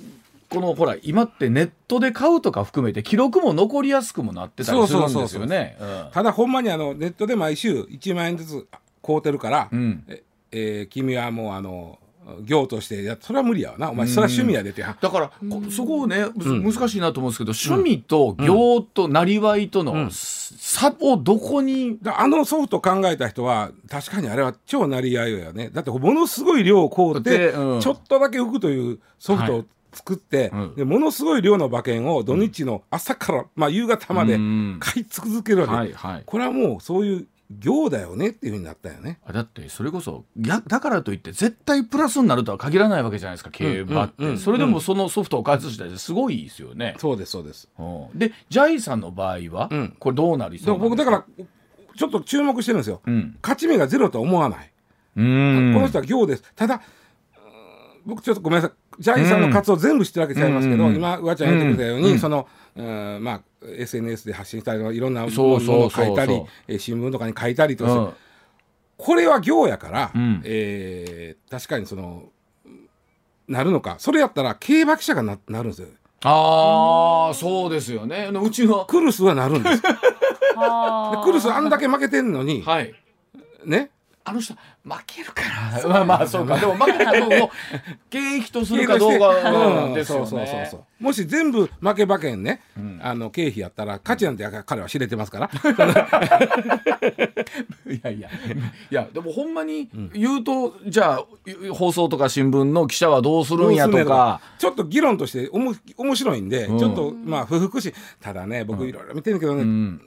このほら今ってネットで買うとか含めて記録も残りやすくもなってたりするんですよね。うん。ただほんまにあのネットで毎週1万円ずつ買うてるから、うん。ええー君はもうあの行としてやそれは無理やわな。お前それは趣味やでって。だからこそこをね、む難しいなと思うんですけど、趣味と行となりわいとの差をどこに、だあのソフト考えた人は確かにあれは超なり合いよね。だってものすごい量を買うて、ちょっとだけ浮くというソフトを作って、うん。でものすごい量の馬券を土日の朝から、まあ、夕方までうん買い続けるわけ、はいはい。これはもうそういう行だよねっていうふうになったよね。あだってそれこそやだからといって絶対プラスになるとは限らないわけじゃないですか競馬って、うんうんうん。それでもそのソフトを開発したりすごいですよね。そうですそうです。うん。でジャイさんの場合は、うん。これどうなりでそうなんですも僕だからちょっと注目してるんですよ、うん。勝ち目がゼロとは思わない、うん。この人は行です。ただ僕ちょっとごめんなさい。ジャイさんの活動全部知ってるわけちゃいますけど、うん。今うわちゃん言ってくれたように、うん。そのうんまあ SNS で発信したりいろんなもそうそう。のを書いたりそうそうえー新聞とかに書いたりとかする、うん。これは行やから、うん。えー確かにそのなるのか。それやったら競馬記者がななるんですよ。ああそうですよね。うちは。クルスはなるんです。クルスあんだけ負けてんのに、はい。ねあの人負けるから。まあまあそうか。でも負けた分を 経費とするかどうかうんですよね。もし全部負け馬券ね、あの経費やったら価値なんて彼は知れてますから。いやいや。いやでもほんまに言うと、じゃあ放送とか新聞の記者はどうするんやとか。ちょっと議論としておも面白いんで、うん。ちょっとまあ不服しただね僕いろいろ見てるけどね、うん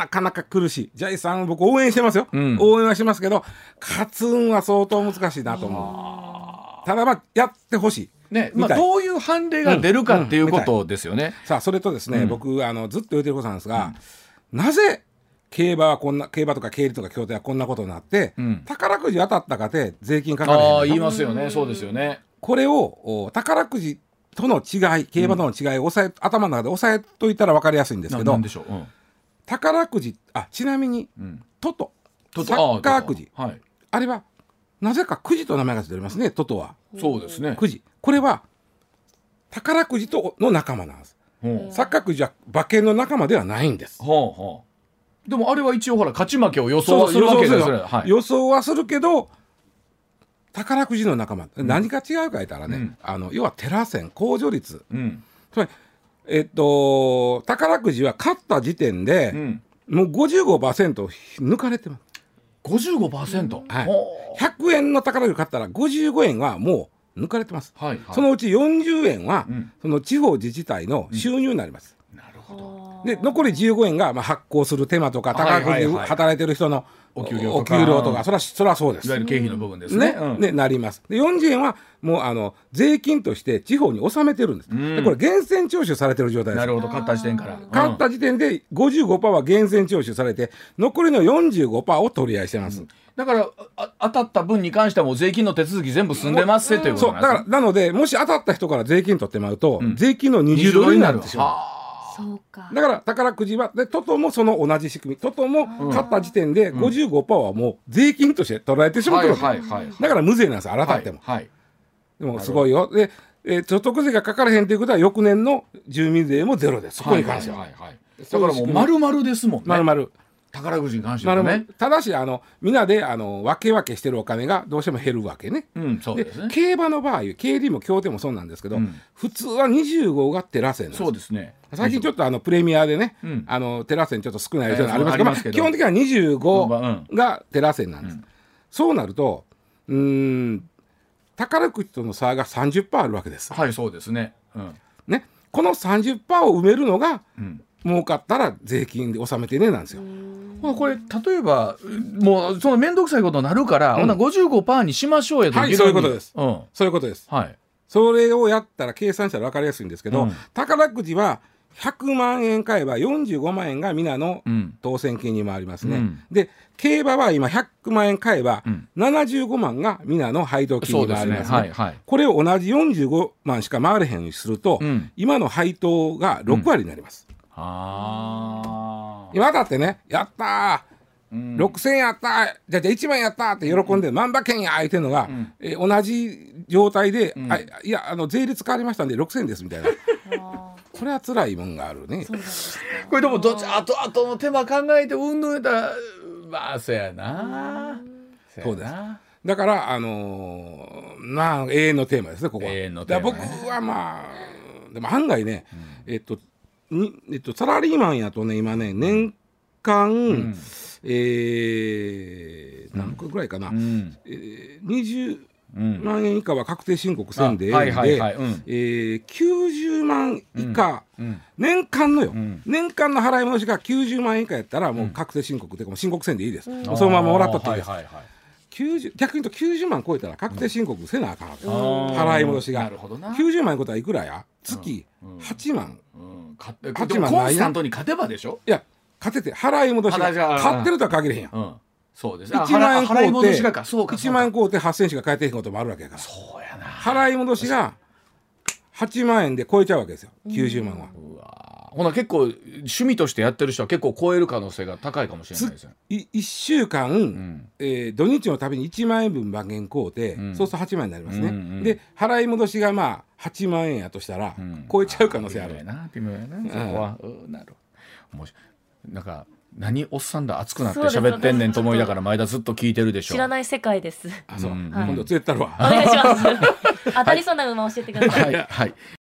なかなか苦しい。ジャイさん僕応援してますよ、うん。応援はしますけど勝つんは相当難しいなと思う。ただまあやってほしい。ねまあ、どういう判例が出るかっていうことですよね。さあそれとですね、うん。僕あのずっと言ってることなんですが、なぜ競馬はこんな競馬とか競輪とか競艇はこんなことになって、うん。宝くじ当たったかて税金かかれへんのか。ああ言いますよね。そうですよね。これをお宝くじとの違い競馬との違いを押さえ、頭の中で押さえといたら分かりやすいんですけどななんでしょう？うん宝くじあちなみにうん。トト。とサッカーくじ。あはい。あれはなぜかくじと名前が付いておりますねトトは。そうですね。くじ。これは宝くじとの仲間なんです。ほう。サッカーくじは馬券の仲間ではないんです。ほうほう。でもあれは一応ほら勝ち負けを予想はするわけですよ。はい。予想はするけど宝くじの仲間、何が違うか言ったらね、うん。あの要はテラ線控除率。うん。つまりえっと宝くじは勝った時点でう、ん。もう55%抜かれてます五十五パーセント？はいほう100円の宝くじ買ったら55円はもう抜かれてます、はいはい。そのうち40円は、うんその地方自治体の収入になります、なるほど。で残り15円がまあ発行する手間とか宝くじ働いてる人のお給料とか。お給料とか。そらそらそうです。いわゆる経費の部分ですね。ね。うん。ねなります。で40円はもうあの税金として地方に納めてるんです、うん。でこれ源泉徴収されてる状態です。なるほど。勝った時点から。買った時点で55%は源泉徴収されて残りの45%を取り合いしてます、だからあ当たった分に関してはもう税金の手続き全部済んでますせということそうなんですね。だからなのでもし当たった人から税金取ってもらうと、うん。税金の20度になるんですよ。はそうか。だから宝くじはでトトもその同じ仕組み。トトも買った時点で55%はもう税金として取られてしあまってるはいわけ、はいはい。だから無税なんです改はいめても、はい。でもすごいよ。で、えー所得税がかからへんということは翌年の住民税もゼロです。そこに関しては,、はいはいはいだからもう丸々ですもんね。まるまる宝くじに関してはね。ただしあのみんなであの分け分けしてるお金がどうしても減るわけねうんそうでですね。競馬の場合競輪も競艇もそうなんですけど、うん普通は25がテラ線なんですそうですね。最近ちょっとあのプレミアでね、うんあのテラ線ちょっと少ないありえーますけど,、まあありますけど基本的にはうん25がテラ線なんです、うんそうなるとうーん宝くじとの差が30%あるわけです、はいそうですね。うんね、この30%を埋めるのがうん。儲かったら税金で納めてねなんですよ。まあこれ例えばもうその面倒くさいことになるから、ほんなら55%にしましょうやとはいそういうことですうん。そういうことです。はい。それをやったら計算したら分かりやすいんですけど、うん宝くじは100万円買えば45万円が皆のうん。当選金に回りますね。うんで競馬は今100万円買えばうん75万が皆の配当金に。回りますね。はいはい。これを同じ45万しか回れへんようにすると、うん今の配当が6割になります。ああ。今だってねやったー。うん。6000やったー。じゃあじゃあ1万やったーって喜んで、万馬券や相手のが、ん。えー同じ状態で、ん。あいやあの税率変わりましたんで6000ですみたいな。あこれは辛いもんがあるね。これでもどっちあとあとの手間考えてうんぬんやったらまあそうやな。そうです。やなだから、あのーまあ、永遠のテーマですね、ここは。永遠のテーマ僕はまあ、でも案外ね、えっと、にえっと、サラリーマンやとね、今ね、年間、ん。えー、何個ぐらいかな、うん。えー、20うん。万円以下は確定申告せんでええんで、あはいはいはい。うん。えー、90万以下、うん。年間のよ、ん。年間の払い戻しが90万円以下やったらもう確定申告というかもう申告せんでいいです、そのままもらったっていいです、はいはいはい。90逆に言うと90万超えたら確定申告せなあかんわ。け、あー払い戻しが。なるほどな。90万円ことはいくらや？月8万、うん勝ってコンスタントに勝てばでしょ？いや勝てて払い戻しが勝ってるとは限れへんやん。うん。そうです。1万円払い戻し買うてがか。そうか1万円買うて8000円しか返ってへんこともあるわけやから。そうやな。払い戻しが8万円で超えちゃうわけですよ。90万は。うわほな結構趣味としてやってる人は結構超える可能性が高いかもしれないですよ。い1週間、んえー土日のたびに1万円分馬券買うて、ん。そうすると8万円になりますね、うんうんで払い戻しがまあ8万円やとしたら、ん。超えちゃう可能性ある。な微妙やなそこは。うんなる。ほどもしなんか何おっさんだ熱くなって喋ってんねんと思いながら前田ずっと聞いてるでしょ。知らない世界です。あそう、うん。今度連れてったるわ、お願いします。当たりそうな馬教えてください。はいはい